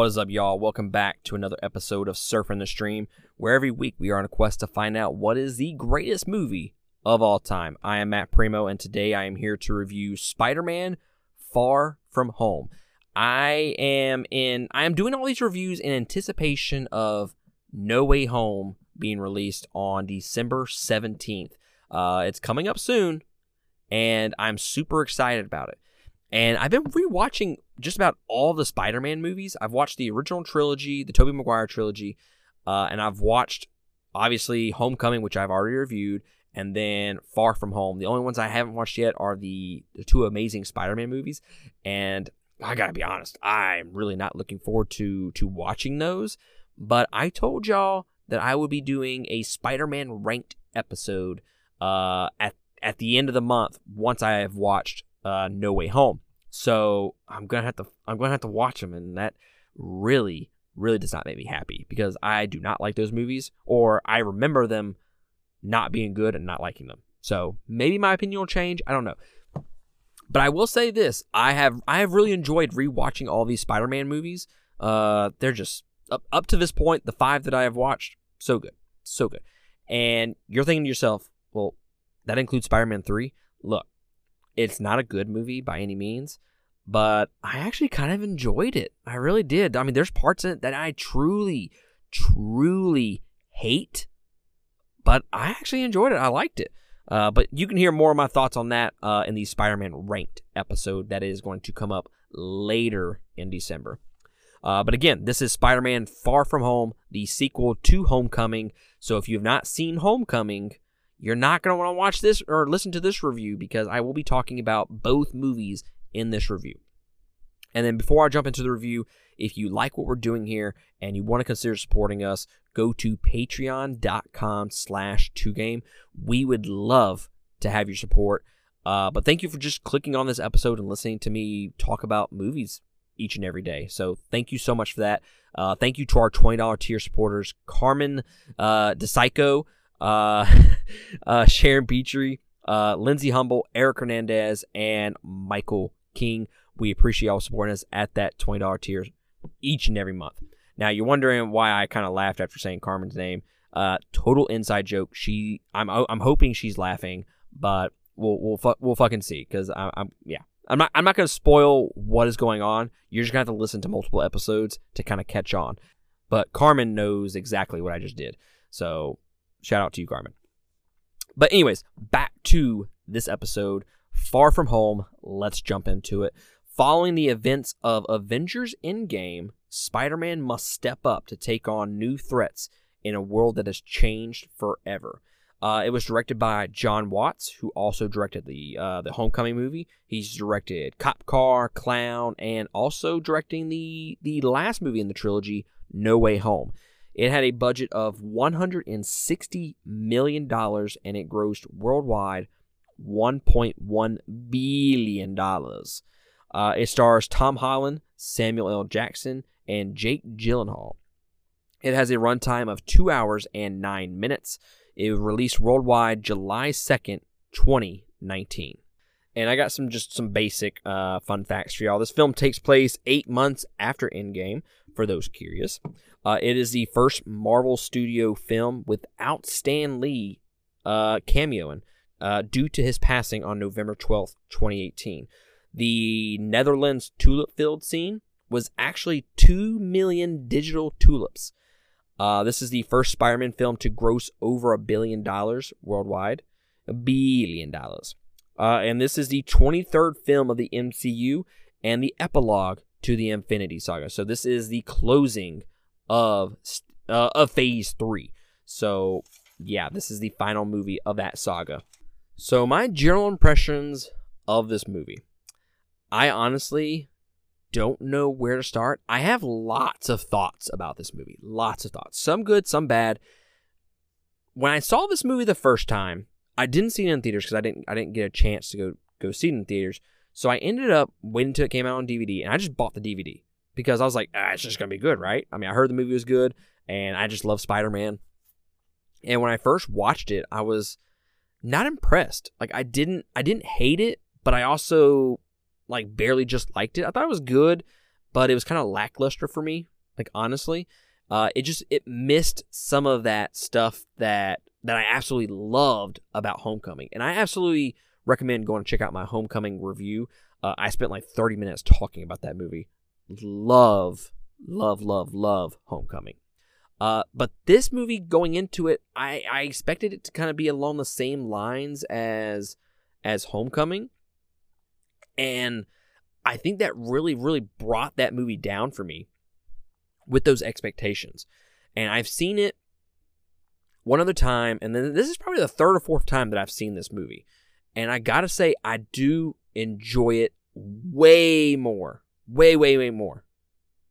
What is up, y'all? Welcome back to another episode of Surfing the Stream, where every week we are on a quest to find out what is the greatest movie of all time. I am Matt Primo, and today I am here to review Spider Man Far From Home. I am in, I am doing all these reviews in anticipation of No Way Home being released on December 17th. Uh, it's coming up soon, and I'm super excited about it. And I've been rewatching just about all the Spider-Man movies. I've watched the original trilogy, the Tobey Maguire trilogy, uh, and I've watched obviously Homecoming, which I've already reviewed, and then Far From Home. The only ones I haven't watched yet are the, the two amazing Spider-Man movies, and I gotta be honest, I'm really not looking forward to to watching those. But I told y'all that I would be doing a Spider-Man ranked episode uh, at at the end of the month once I have watched uh, No Way Home. So I'm gonna have to I'm gonna have to watch them, and that really really does not make me happy because I do not like those movies, or I remember them not being good and not liking them. So maybe my opinion will change. I don't know. But I will say this: I have I have really enjoyed rewatching all these Spider-Man movies. Uh, they're just up up to this point, the five that I have watched, so good, so good. And you're thinking to yourself, well, that includes Spider-Man three. Look, it's not a good movie by any means, but I actually kind of enjoyed it. I really did. I mean, there's parts in it that I truly, truly hate, but I actually enjoyed it. I liked it. Uh, but you can hear more of my thoughts on that uh, in the Spider Man ranked episode that is going to come up later in December. Uh, but again, this is Spider Man Far From Home, the sequel to Homecoming. So if you have not seen Homecoming, you're not going to want to watch this or listen to this review because I will be talking about both movies in this review. And then before I jump into the review, if you like what we're doing here and you want to consider supporting us, go to patreon.com slash 2game. We would love to have your support. Uh, but thank you for just clicking on this episode and listening to me talk about movies each and every day. So thank you so much for that. Uh, thank you to our $20 tier supporters, Carmen uh, DePsycho, uh, uh, Sharon Petrie, uh, Lindsay Humble, Eric Hernandez, and Michael King. We appreciate y'all supporting us at that $20 tier each and every month. Now you're wondering why I kind of laughed after saying Carmen's name. Uh, total inside joke. She, I'm, I'm hoping she's laughing, but we'll, we'll, fu- we'll fucking see. Cause I, I'm, yeah, I'm not, I'm not gonna spoil what is going on. You're just gonna have to listen to multiple episodes to kind of catch on. But Carmen knows exactly what I just did. So shout out to you, Carmen. But anyways, back to this episode. Far from home. Let's jump into it. Following the events of Avengers Endgame, Spider Man must step up to take on new threats in a world that has changed forever. Uh, it was directed by Jon Watts, who also directed the uh, the Homecoming movie. He's directed Cop Car, Clown, and also directing the the last movie in the trilogy, No Way Home. It had a budget of 160 million dollars and it grossed worldwide 1.1 billion dollars. Uh, it stars Tom Holland, Samuel L. Jackson, and Jake Gyllenhaal. It has a runtime of two hours and nine minutes. It was released worldwide July 2nd, 2019. And I got some just some basic uh, fun facts for y'all. This film takes place eight months after Endgame, for those curious. Uh, it is the first Marvel Studio film without Stan Lee uh, cameoing uh, due to his passing on November 12th, 2018. The Netherlands tulip field scene was actually 2 million digital tulips. Uh, this is the first Spider Man film to gross over a billion dollars worldwide. A billion dollars. Uh, and this is the 23rd film of the MCU and the epilogue to the Infinity Saga. So this is the closing of uh, of Phase Three. So yeah, this is the final movie of that saga. So my general impressions of this movie, I honestly don't know where to start. I have lots of thoughts about this movie. Lots of thoughts. Some good, some bad. When I saw this movie the first time, I didn't see it in theaters because I didn't I didn't get a chance to go go see it in theaters. So I ended up waiting until it came out on DVD, and I just bought the DVD because I was like, ah, it's just gonna be good, right? I mean, I heard the movie was good, and I just love Spider Man. And when I first watched it, I was not impressed. Like I didn't I didn't hate it, but I also like barely just liked it. I thought it was good, but it was kind of lackluster for me. Like honestly, uh, it just it missed some of that stuff that that I absolutely loved about Homecoming, and I absolutely recommend going to check out my Homecoming review. Uh, I spent like 30 minutes talking about that movie. Love, love, love, love Homecoming. Uh, but this movie going into it, I, I expected it to kind of be along the same lines as as Homecoming, and I think that really, really brought that movie down for me with those expectations. And I've seen it one other time, and then this is probably the third or fourth time that I've seen this movie. And I gotta say, I do enjoy it way more, way, way, way more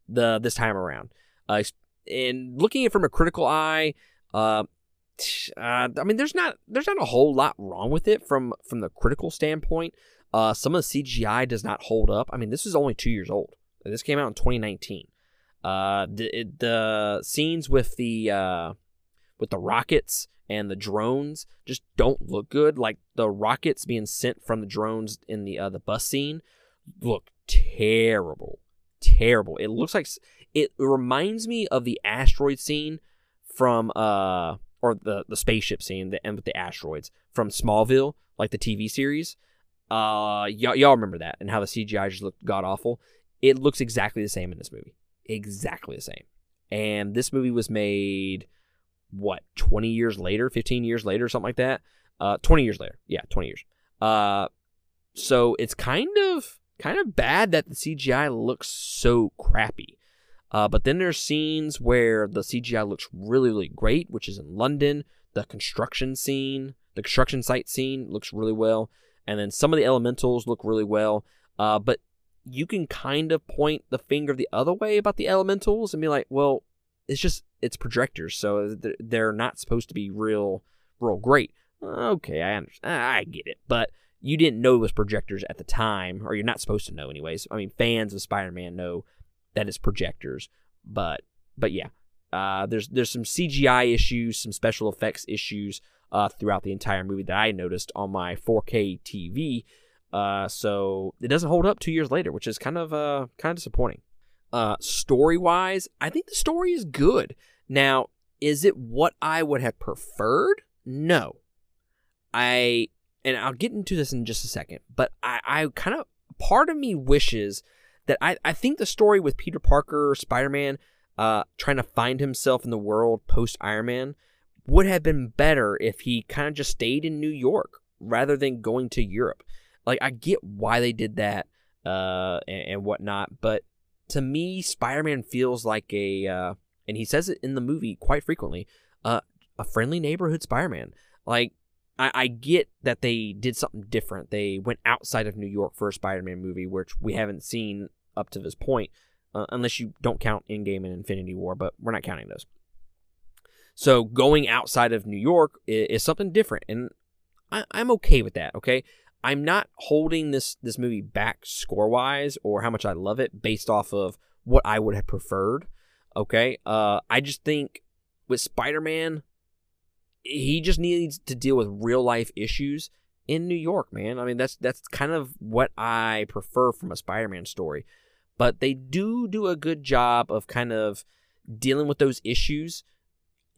the this time around. Uh, and looking at it from a critical eye, uh, uh, I mean, there's not there's not a whole lot wrong with it from from the critical standpoint. Uh, some of the CGI does not hold up. I mean, this is only two years old. This came out in 2019. Uh, the the scenes with the uh, with the rockets and the drones just don't look good. Like the rockets being sent from the drones in the uh, the bus scene look terrible, terrible. It looks like it reminds me of the asteroid scene from uh or the the spaceship scene the end with the asteroids from Smallville, like the TV series. Uh, y- y'all remember that and how the CGI just looked god awful. It looks exactly the same in this movie, exactly the same. And this movie was made what 20 years later 15 years later something like that? Uh 20 years later. Yeah 20 years. Uh so it's kind of kind of bad that the cgi looks so crappy. Uh but then there's scenes where the cgi looks really really great which is in london. The construction scene the construction site scene looks really well. And then some of the elementals look really well. Uh but you can kind of point the finger the other way about the elementals and be like well it's just it's projectors, so they're not supposed to be real, real great. Okay, I understand. I get it, but you didn't know it was projectors at the time, or you're not supposed to know, anyways. I mean, fans of Spider-Man know that it's projectors, but but yeah, uh, there's there's some CGI issues, some special effects issues uh, throughout the entire movie that I noticed on my 4K TV. Uh, so it doesn't hold up two years later, which is kind of uh, kind of disappointing. Uh, story wise, I think the story is good. Now, is it what I would have preferred? No. I, and I'll get into this in just a second, but I, I kind of, part of me wishes that I, I think the story with Peter Parker, Spider Man, uh, trying to find himself in the world post Iron Man would have been better if he kind of just stayed in New York rather than going to Europe. Like, I get why they did that uh, and, and whatnot, but to me, Spider Man feels like a, uh, and he says it in the movie quite frequently, uh, a friendly neighborhood Spider Man. Like, I, I get that they did something different. They went outside of New York for a Spider Man movie, which we haven't seen up to this point, uh, unless you don't count Endgame and Infinity War, but we're not counting those. So going outside of New York is, is something different, and I, I'm okay with that. Okay, I'm not holding this this movie back score wise or how much I love it based off of what I would have preferred. Okay, uh, I just think with Spider Man, he just needs to deal with real life issues in New York, man. I mean, that's that's kind of what I prefer from a Spider Man story. But they do do a good job of kind of dealing with those issues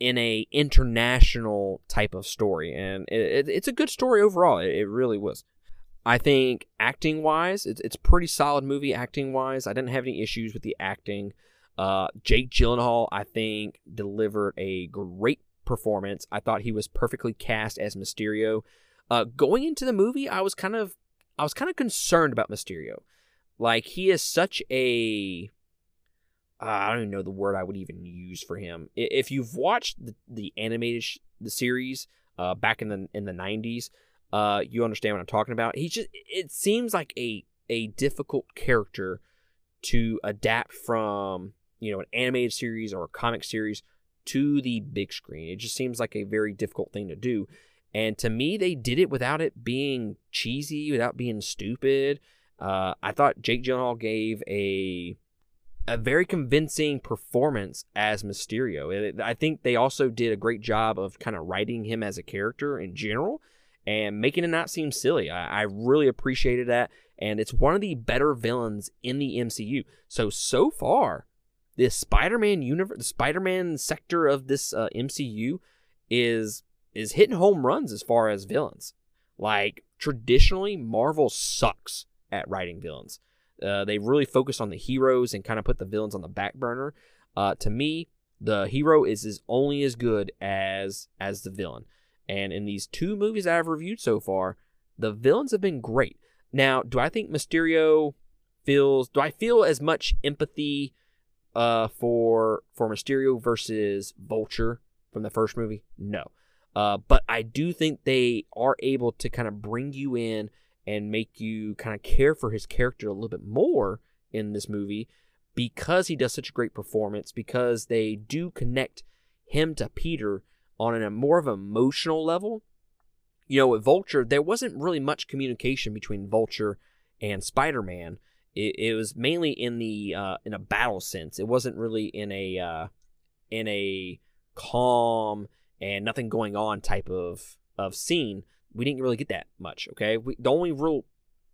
in a international type of story and it, it, it's a good story overall it, it, really was. I think acting wise it's, it's pretty solid movie acting wise i didn't have any issues with the acting. Uh, jake gyllenhaal i think delivered a great performance. I thought he was perfectly cast as mysterio. Uh, going into the movie i was kind of i was kind of concerned about mysterio. Like he is such a uh, I don't even know the word I would even use for him. If you've watched the, the animated sh- the series uh, back in the in the '90s, uh, you understand what I'm talking about. He just it seems like a a difficult character to adapt from you know an animated series or a comic series to the big screen. It just seems like a very difficult thing to do. And to me, they did it without it being cheesy, without being stupid. Uh, I thought Jake Gyllenhaal gave a a very convincing performance as Mysterio. I think they also did a great job of kind of writing him as a character in general. and making it not seem silly. I, I really appreciated that, and it's one of the better villains in the MCU. So so far, this Spider-Man universe, the Spider-Man sector of this uh, MCU is is hitting home runs as far as villains. Like traditionally, Marvel sucks at writing villains. Uh, they really focus on the heroes and kind of put the villains on the back burner. Uh, to me, the hero is, is only as good as as the villain. And in these two movies I've reviewed so far, the villains have been great. Now, do I think Mysterio feels? Do I feel as much empathy uh, for for Mysterio versus Vulture from the first movie? No. Uh, but I do think they are able to kind of bring you in and make you kind of care for his character a little bit more in this movie because he does such a great performance, because they do connect him to Peter on a more of an emotional level. You know, with Vulture, there wasn't really much communication between Vulture and Spider Man. It, it, was mainly in the uh, in a battle sense. It wasn't really in a uh, in a calm and nothing going on type of of scene. We didn't really get that much. Okay, we, the only real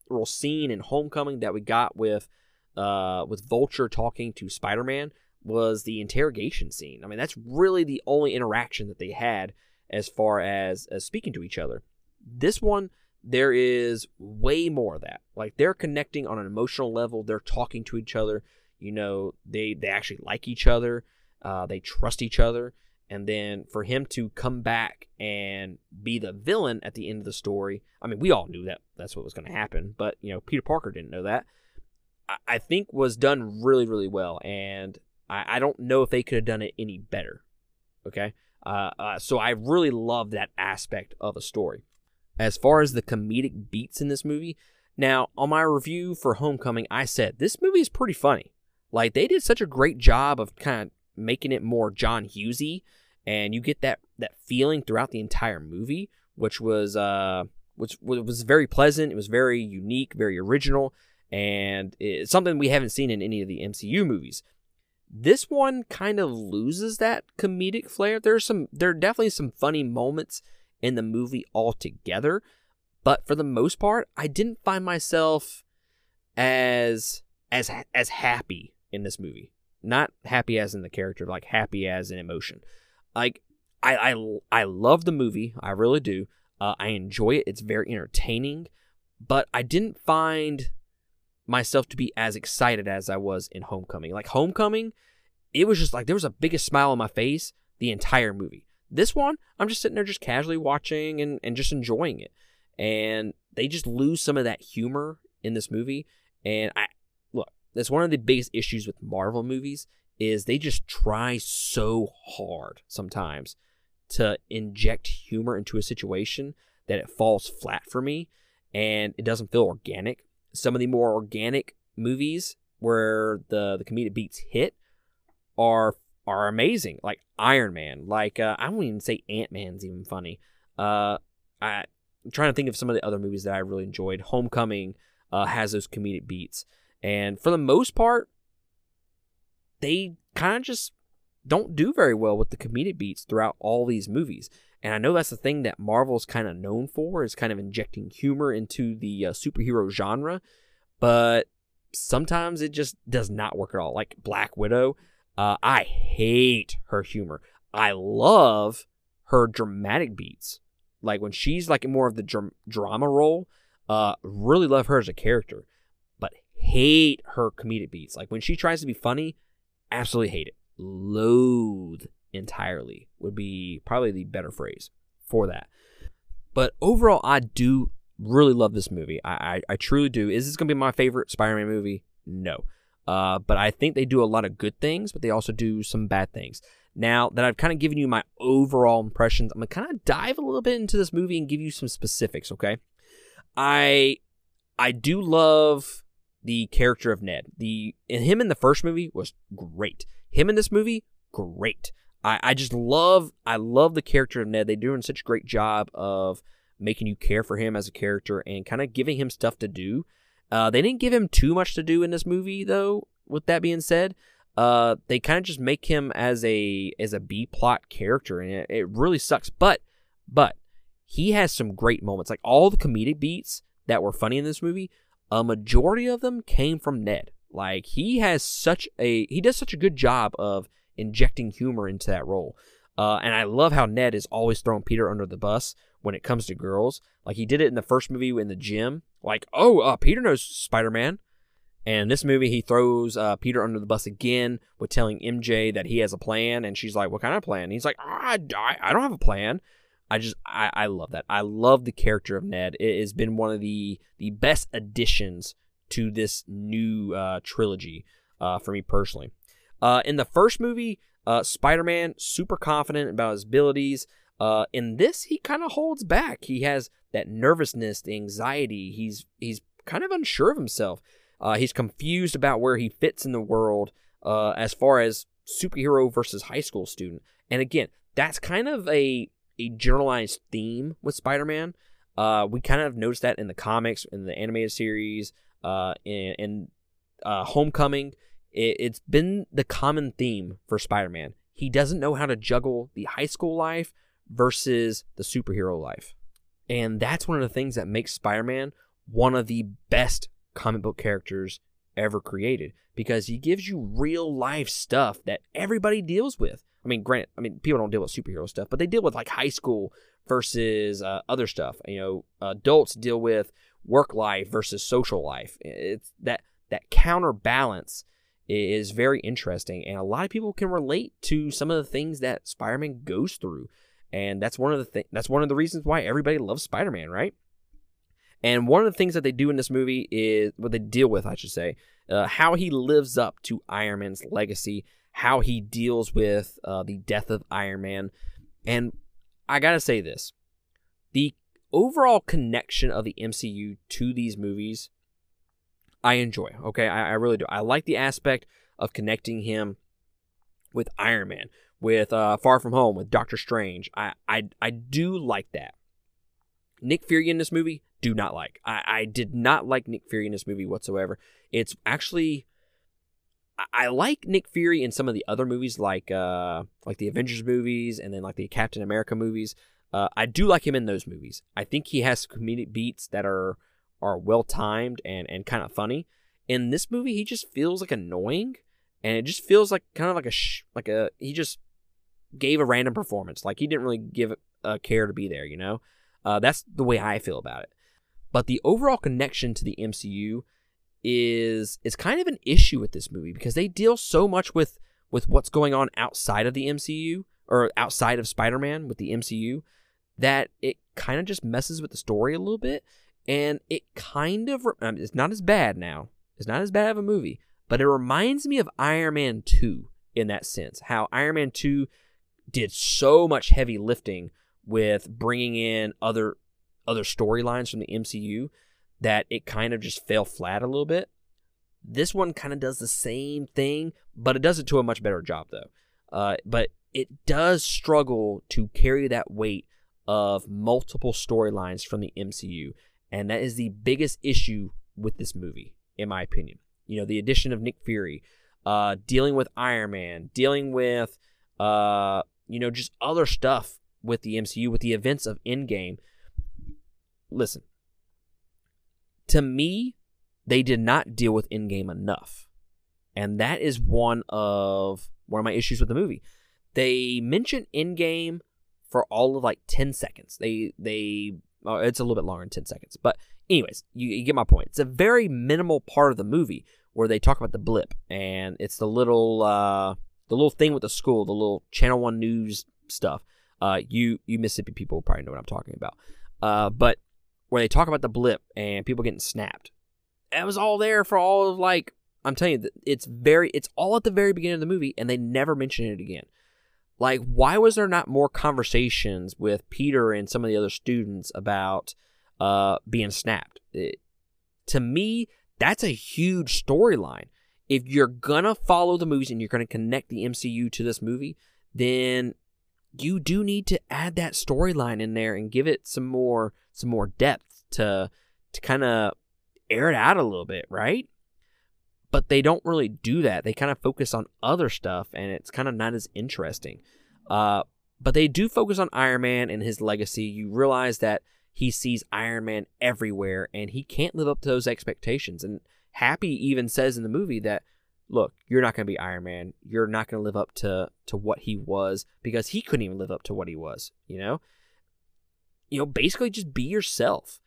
real scene in Homecoming that we got with uh, with Vulture talking to Spider Man was the interrogation scene. I mean, that's really the only interaction that they had as far as, as speaking to each other. This one, there is way more of that. Like they're connecting on an emotional level. They're talking to each other. You know, they they actually like each other. Uh, they trust each other. And then for him to come back and be the villain at the end of the story, I mean, we all knew that that's what was going to happen, but you know, Peter Parker didn't know that. I think was done really, really well, and I, I don't know if they could have done it any better. Okay, uh, uh, so I really love that aspect of a story. As far as the comedic beats in this movie, now on my review for Homecoming, I said this movie is pretty funny. Like they did such a great job of kind of making it more John Hughesy, and you get that that feeling throughout the entire movie, which was uh, which was very pleasant. It was very unique, very original and it's something we haven't seen in any of the MCU movies. This one kind of loses that comedic flair. There's some there are definitely some funny moments in the movie altogether, but for the most part, I didn't find myself as as as happy in this movie. Not happy as in the character, like happy as an emotion. Like I I I love the movie, I really do. Uh, I enjoy it. It's very entertaining, but I didn't find myself to be as excited as I was in Homecoming. Like Homecoming, it was just like there was a biggest smile on my face the entire movie. This one, I'm just sitting there just casually watching and, and just enjoying it. And they just lose some of that humor in this movie. And I look, that's one of the biggest issues with Marvel movies is they just try so hard sometimes to inject humor into a situation that it falls flat for me and it doesn't feel organic some of the more organic movies where the the comedic beats hit are are amazing. Like Iron Man, like uh, I won't even say Ant Man's even funny. Uh, I, am trying to think of some of the other movies that I really enjoyed. Homecoming uh, has those comedic beats, and for the most part, they kind of just don't do very well with the comedic beats throughout all these movies. And I know that's the thing that Marvel's kind of known for is kind of injecting humor into the uh, superhero genre, but sometimes it just does not work at all. Like Black Widow, uh, I hate her humor. I love her dramatic beats. Like when she's like more of the dr- drama role, uh, really love her as a character, but hate her comedic beats. Like when she tries to be funny, absolutely hate it. Loathe entirely would be probably the better phrase for that. But overall, I do really love this movie. I, I, I truly do. Is this going to be my favorite Spider Man movie? No. Uh, but I think they do a lot of good things, but they also do some bad things. Now that I've kind of given you my overall impressions, I'm going to kind of dive a little bit into this movie and give you some specifics, okay? I I do love the character of Ned. The him in the first movie was great. Him in this movie, great. I, I just love I love the character of Ned. They're doing such a great job of making you care for him as a character and kind of giving him stuff to do. Uh, they didn't give him too much to do in this movie, though. With that being said, uh, they kind of just make him as a as a B plot character, and it, it really sucks. But but he has some great moments. Like all the comedic beats that were funny in this movie, a majority of them came from Ned. Like he has such a he does such a good job of injecting humor into that role. Uh, and I love how Ned is always throwing Peter under the bus when it comes to girls. Like he did it in the first movie in the gym. Like, oh, uh, Peter knows Spider Man. And in this movie, he throws uh, Peter under the bus again with telling MJ that he has a plan. And she's like, What kind of plan? And he's like, I, I don't have a plan. I just, I, I love that. I love the character of Ned. It has been one of the, the best additions to this new uh, trilogy uh, for me personally. Uh, in the first movie, uh, Spider Man, super confident about his abilities. Uh, in this, he kind of holds back. He has that nervousness, the anxiety. He's he's kind of unsure of himself. Uh, he's confused about where he fits in the world uh, as far as superhero versus high school student. And again, that's kind of a a generalized theme with Spider-Man. Uh, we kind of noticed that in the comics, in the animated series, uh, in, in uh, Homecoming. It, it's been the common theme for Spider-Man. He doesn't know how to juggle the high school life versus the superhero life. And that's one of the things that makes Spider Man one of the best comic book characters ever created because he gives you real life stuff that everybody deals with. I mean, granted, I mean, people don't deal with superhero stuff, but they deal with like high school versus uh, other stuff. You know, adults deal with work life versus social life. It's that that counterbalance is very interesting, and a lot of people can relate to some of the things that Spider-Man goes through and that's one of the th- that's one of the reasons why everybody loves Spider-Man, right? And one of the things that they do in this movie is what they deal with, I should say, uh, how he lives up to Iron Man's legacy, how he deals with uh, the death of Iron Man, and I gotta say this: the overall connection of the MCU to these movies, I enjoy. Okay, I, I really do. I like the aspect of connecting him with Iron Man, with uh, Far From Home, with Doctor Strange. I, I, I do like that. Nick Fury in this movie, do not like. I, I did not like Nick Fury in this movie whatsoever. It's actually I like Nick Fury in some of the other movies, like uh, like the Avengers movies, and then like the Captain America movies. Uh, I do like him in those movies. I think he has comedic beats that are are well timed and and kind of funny. In this movie, he just feels like annoying, and it just feels like kind of like a sh- like a he just gave a random performance. Like he didn't really give a care to be there, you know? Uh, that's the way I feel about it. But the overall connection to the MCU is is kind of an issue with this movie because they deal so much with with what's going on outside of the MCU or outside of Spider-Man with the MCU that it kind of just messes with the story a little bit and it kind of it's not as bad now. It's not as bad of a movie, but it reminds me of Iron Man 2 in that sense. How Iron Man 2 did so much heavy lifting with bringing in other other storylines from the MCU that it kind of just fell flat a little bit. This one kind of does the same thing, but it does it to a much better job though. Uh, but it does struggle to carry that weight of multiple storylines from the MCU, and that is the biggest issue with this movie, in my opinion. You know, the addition of Nick Fury, uh, dealing with Iron Man, dealing with uh, you know, just other stuff with the MCU, with the events of Endgame. Listen, to me, they did not deal with Endgame enough. And that is one of one of my issues with the movie. They mention Endgame for all of like 10 seconds. They they uh, it's a little bit longer than 10 seconds. But anyways, you, you get my point. It's a very minimal part of the movie where they talk about the blip and it's the little uh the little thing with the school, the little Channel One News stuff. Uh, you you Mississippi people probably know what I'm talking about. Uh, but where they talk about the blip and people getting snapped, that was all there for all of like I'm telling you, it's very it's all at the very beginning of the movie, and they never mention it again. Like, why was there not more conversations with Peter and some of the other students about uh, being snapped? It, to me, that's a huge storyline if you're gonna follow the movies and you're gonna connect the MCU to this movie, then you do need to add that storyline in there and give it some more some more depth to to kind of air it out a little bit, right? But they don't really do that. They kind of focus on other stuff, and it's kind of not as interesting. Uh, but they do focus on Iron Man and his legacy. You realize that he sees Iron Man everywhere and he can't live up to those expectations. And Happy even says in the movie that, look, you're not going to be Iron Man. You're not going to live up to, to what he was because he couldn't even live up to what he was, you know? You know, basically just be yourself.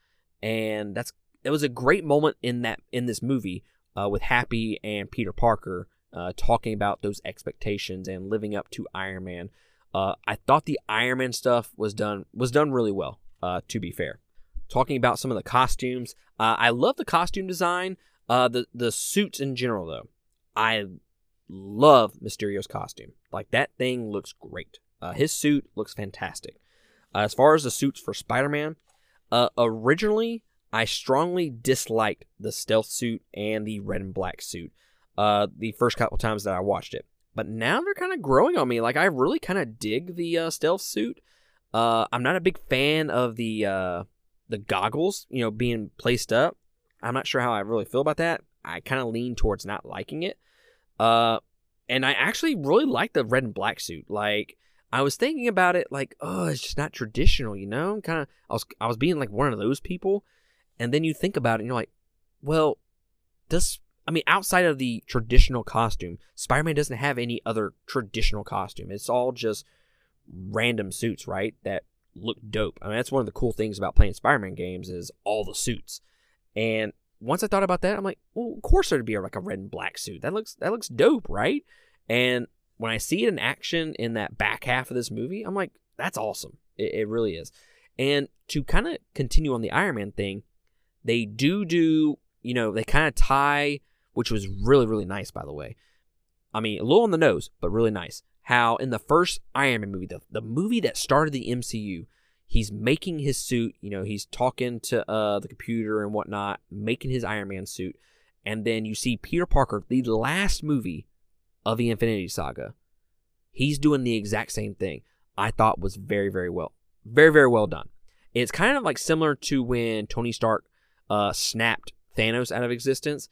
And that's it was a great moment in that in this movie uh, with Happy and Peter Parker uh, talking about those expectations and living up to Iron Man. Uh, I thought the Iron Man stuff was done was done really well. Uh, to be fair, talking about some of the costumes, uh, I love the costume design. Uh, the the suits in general, though, I love Mysterio's costume. Like that thing looks great. his suit looks fantastic. as far as the suits for Spider-Man, originally I strongly disliked the stealth suit and the red and black suit. Uh, the first couple times that I watched it, but now they're kind of growing on me. Like I really kind of dig the uh, stealth suit. Uh, I'm not a big fan of the uh, the goggles, you know, being placed up. I'm not sure how I really feel about that. I kind of lean towards not liking it. Uh, and I actually really like the red and black suit. Like I was thinking about it, like, oh, it's just not traditional, you know. Kind of, I was I was being like one of those people and then you think about it and you're like, well, does I mean outside of the traditional costume, Spider-Man doesn't have any other traditional costume. It's all just random suits, right? That look dope. I mean, that's one of the cool things about playing Spider-Man games is all the suits. And once I thought about that, I'm like, well, of course there'd be like a red and black suit. That looks that looks dope, right? And when I see it in action in that back half of this movie, I'm like, that's awesome. It, it really is. And to kind of continue on the Iron Man thing, they do do, you know, they kind of tie, which was really, really nice, by the way. I mean, a little on the nose, but really nice. How in the first Iron Man movie, the, the movie that started the MCU, he's making his suit, you know, he's talking to uh, the computer and whatnot, making his Iron Man suit. And then you see Peter Parker, the last movie of the Infinity Saga. He's doing the exact same thing. I thought was very, very well. Very, very well done. It's kind of like similar to when Tony Stark uh, snapped Thanos out of existence,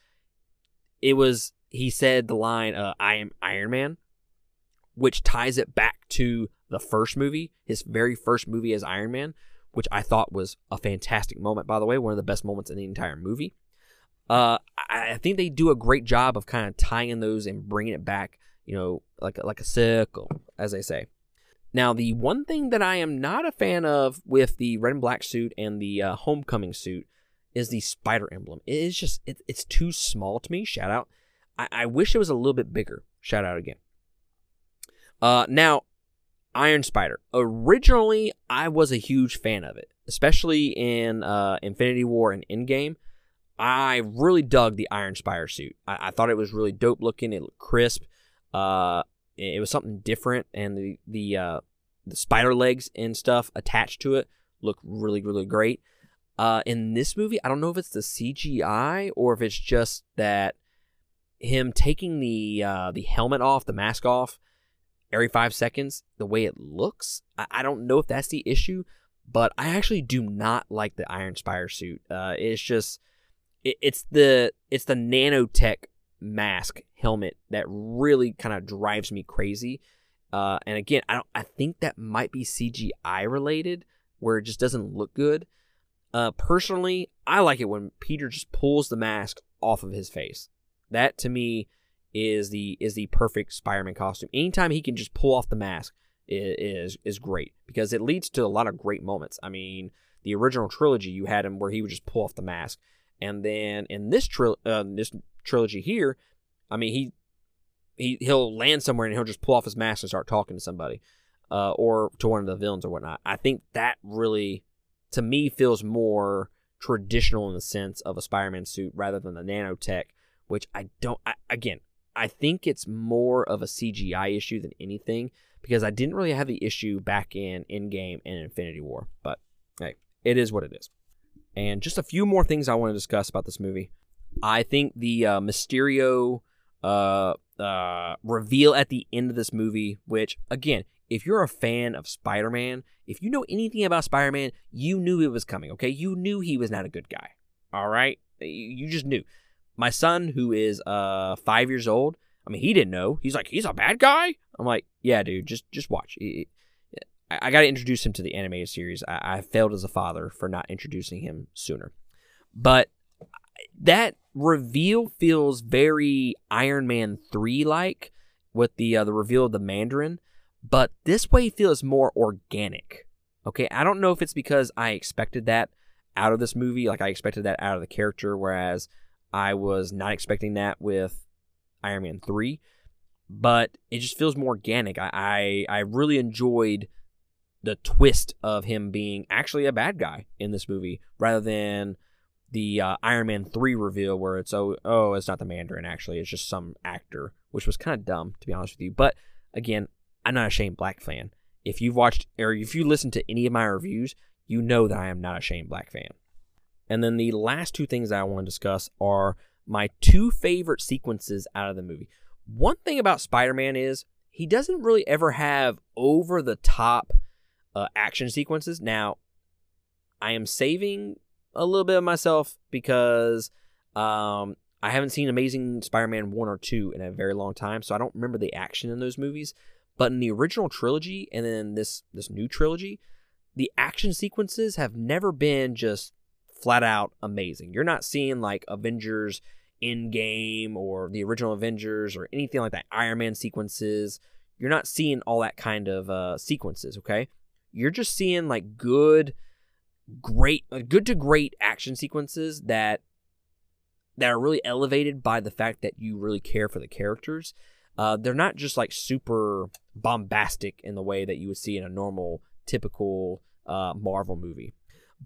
it was he said the line uh, "I am Iron Man," which ties it back to the first movie, his very first movie as Iron Man, which I thought was a fantastic moment. By the way, one of the best moments in the entire movie. Uh, I, think they do a great job of kind of tying those and bringing it back. You know, like like a circle, as they say. Now, the one thing that I am not a fan of with the red and black suit and the uh, homecoming suit is the spider emblem. It is just it, it's too small to me. Shout out. I, I wish it was a little bit bigger. Shout out again. Uh, now, Iron Spider. Originally, I was a huge fan of it, especially in uh, Infinity War and Endgame. I really dug the Iron Spider suit. I, I thought it was really dope looking. It looked crisp. Uh, it, was something different, and the the uh, the spider legs and stuff attached to it look really really great. Uh, in this movie, I don't know if it's the CGI or if it's just that him taking the uh, the helmet off, the mask off every five seconds, the way it looks. I, I don't know if that's the issue, but I actually do not like the Iron Spider suit. Uh, it's just it, it's the it's the nanotech mask helmet that really kind of drives me crazy. Uh, and again, I don't. I think that might be CGI related, where it just doesn't look good. Uh, personally, I like it when Peter just pulls the mask off of his face. That to me is the is the perfect Spider-Man costume. Anytime he can just pull off the mask is is great because it leads to a lot of great moments. I mean, the original trilogy you had him where he would just pull off the mask, and then in this tri- uh, this trilogy here, I mean he he he'll land somewhere and he'll just pull off his mask and start talking to somebody, uh, or to one of the villains or whatnot. I think that really to me feels more traditional in the sense of a Spider-Man suit rather than the nanotech, which I don't. I, again, I think it's more of a CGI issue than anything because I didn't really have the issue back in Endgame and Infinity War. But hey, it is what it is. And just a few more things I want to discuss about this movie. I think the uh, Mysterio uh, uh, reveal at the end of this movie, which again, if you're a fan of Spider Man, if you know anything about Spider Man, you knew it was coming, okay? You knew he was not a good guy, all right? You just knew. My son, who is uh five years old, I mean, he didn't know. He's like, he's a bad guy. I'm like, yeah, dude, just just watch. I, I got to introduce him to the animated series. I, I failed as a father for not introducing him sooner. But that reveal feels very Iron Man 3 like with the uh, the reveal of the Mandarin, but this way feels more organic. Okay, I don't know if it's because I expected that out of this movie, like I expected that out of the character, whereas I was not expecting that with Iron Man 3, but it just feels more organic. I, I, I really enjoyed the twist of him being actually a bad guy in this movie rather than the uh, Iron Man 3 reveal where it's oh oh it's not the Mandarin actually it's just some actor which was kind of dumb to be honest with you. But again I'm not a Shane Black fan. If you've watched or if you listen to any of my reviews you know that I am not a Shane Black fan and then the last two things I want to discuss are my two favorite sequences out of the movie one thing about Spider-Man is he doesn't really ever have over the top uh, action sequences now I am saving a little bit of myself because um, I haven't seen Amazing Spider-Man one or two in a very long time, so I don't remember the action in those movies. But in the original trilogy and then this this new trilogy, the action sequences have never been just flat out amazing. You're not seeing like Avengers Endgame or the original Avengers or anything like that. Iron Man sequences. You're not seeing all that kind of uh, sequences. Okay, you're just seeing like good great uh, good to great action sequences that that are really elevated by the fact that you really care for the characters. Uh, they're not just like super bombastic in the way that you would see in a normal, typical uh, Marvel movie.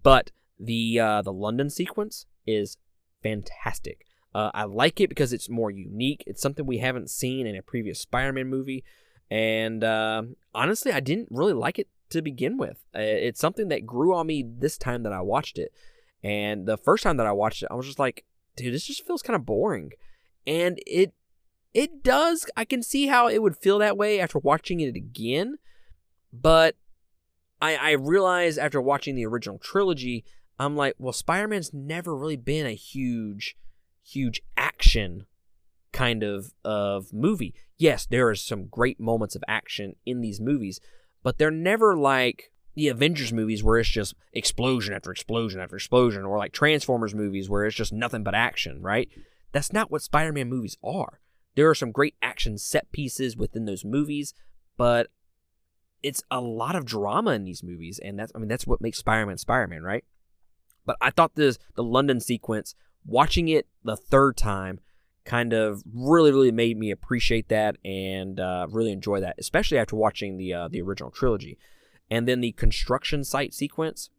But the uh, the London sequence is fantastic. Uh, I like it because it's more unique. It's something we haven't seen in a previous Spider-Man movie, and uh, honestly, I didn't really like it to begin with. Uh, it's something that grew on me this time that I watched it. And the first time that I watched it, I was just like, dude, this just feels kind of boring. And it it does. I can see how it would feel that way after watching it again. But I I realized after watching the original trilogy, I'm like, well, Spider-Man's never really been a huge huge action kind of of movie. Yes, there are some great moments of action in these movies, but they're never like the Avengers movies where it's just explosion after explosion after explosion, or like Transformers movies where it's just nothing but action, right? That's not what Spider Man movies are. There are some great action set pieces within those movies, but it's a lot of drama in these movies, and that's I mean that's what makes Spider Man Spider Man, right? But I thought this the London sequence, watching it the third time, kind of really really made me appreciate that and uh, really enjoy that especially after watching the uh, the original trilogy. And then the construction site sequence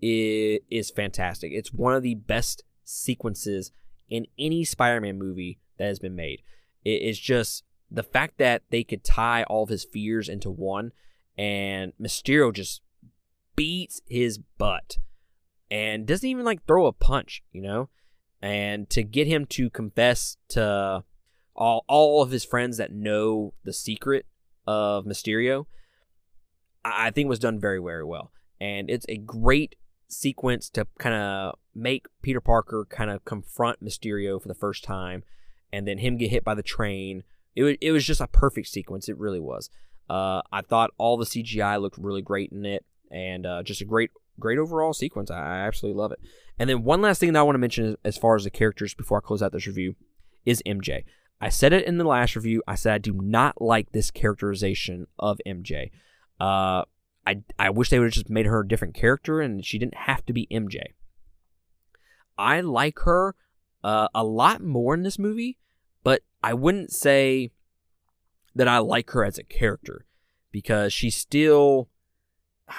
is, is fantastic. It's one of the best sequences in any spider-man movie that has been made. It is just the fact that they could tie all of his fears into one and mysterio just beats his butt and doesn't even like throw a punch you know and to get him to confess to all all of his friends that know the secret of Mysterio, I think was done very very well, and it's a great sequence to kind of make Peter Parker kind of confront Mysterio for the first time, and then him get hit by the train. It was, it was just a perfect sequence. It really was. Uh, I thought all the CGI looked really great in it, and uh, just a great great overall sequence. I absolutely love it. And then one last thing that I want to mention as far as the characters before I close out this review is MJ. I said it in the last review. I said I do not like this characterization of MJ. Uh, I I wish they would have just made her a different character and she didn't have to be MJ. I like her uh, a lot more in this movie, but I wouldn't say that I like her as a character because she's still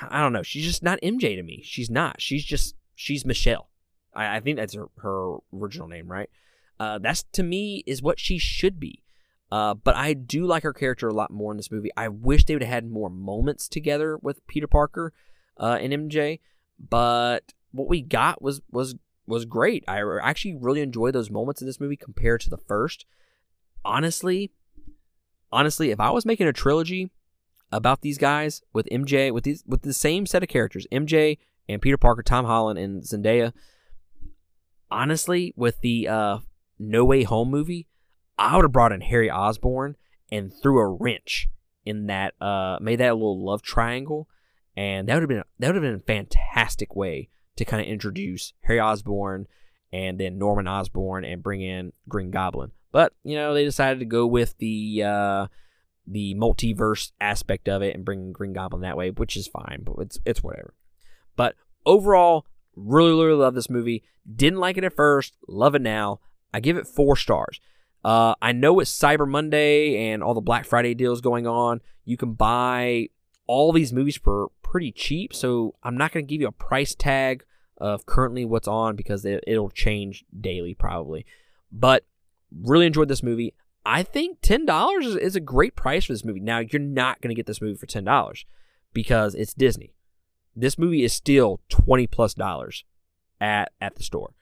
I don't know. She's just not MJ to me. She's not. She's just she's Michelle. I, I think that's her, her original name, right? Uh, that's to me is what she should be. Uh, but I do like her character a lot more in this movie. I wish they would have had more moments together with Peter Parker uh, and MJ. But what we got was was was great. I actually really enjoyed those moments in this movie compared to the first. Honestly, honestly, if I was making a trilogy, about these guys with MJ with these with the same set of characters, MJ and Peter Parker, Tom Holland and Zendaya. Honestly, with the uh, No Way Home movie, I would have brought in Harry Osborn and threw a wrench in that, uh, made that a little love triangle, and that would have been that would have been a fantastic way to kind of introduce Harry Osborn and then Norman Osborn and bring in Green Goblin. But you know they decided to go with the uh, the multiverse aspect of it and bring Green Goblin that way, which is fine, but it's it's whatever. But overall, really really love this movie. Didn't like it at first, love it now. I give it four stars. Uh, I know it's Cyber Monday and all the Black Friday deals going on. You can buy all these movies for pretty cheap, so I'm not going to give you a price tag of currently what's on because it, it'll change daily probably. But really enjoyed this movie. I think ten dollars is, a great price for this movie. Now you're not going to get this movie for ten dollars because it's Disney. This movie is still twenty plus dollars at at the store.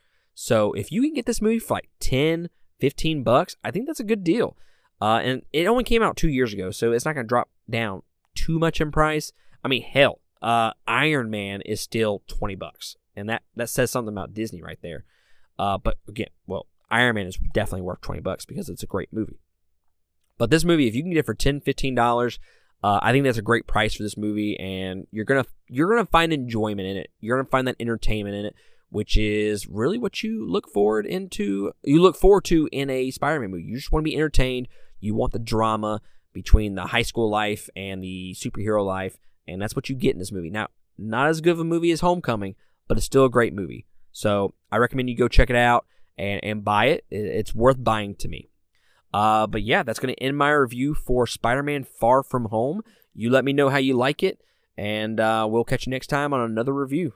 So if you can get this movie for like 10, 15 bucks, I think that's a good deal. Uh, and it only came out two years ago, so it's not going to drop down too much in price. I mean, hell, uh, Iron Man is still 20 bucks. And that, that says something about Disney right there. Uh, but again, well, Iron Man is definitely worth 20 bucks because it's a great movie. But this movie, if you can get it for 10 $15, uh, I think that's a great price for this movie, and you're gonna you're gonna find enjoyment in it. You're gonna find that entertainment in it which is really what you look forward into you look forward to in a Spider-Man movie. You just want to be entertained. You want the drama between the high school life and the superhero life, and that's what you get in this movie. Now, not as good of a movie as Homecoming, but it's still a great movie. So I recommend you go check it out and, and buy it. It's worth buying to me. Uh, but yeah, that's going to end my review for Spider-Man Far From Home. You let me know how you like it, and uh, we'll catch you next time on another review.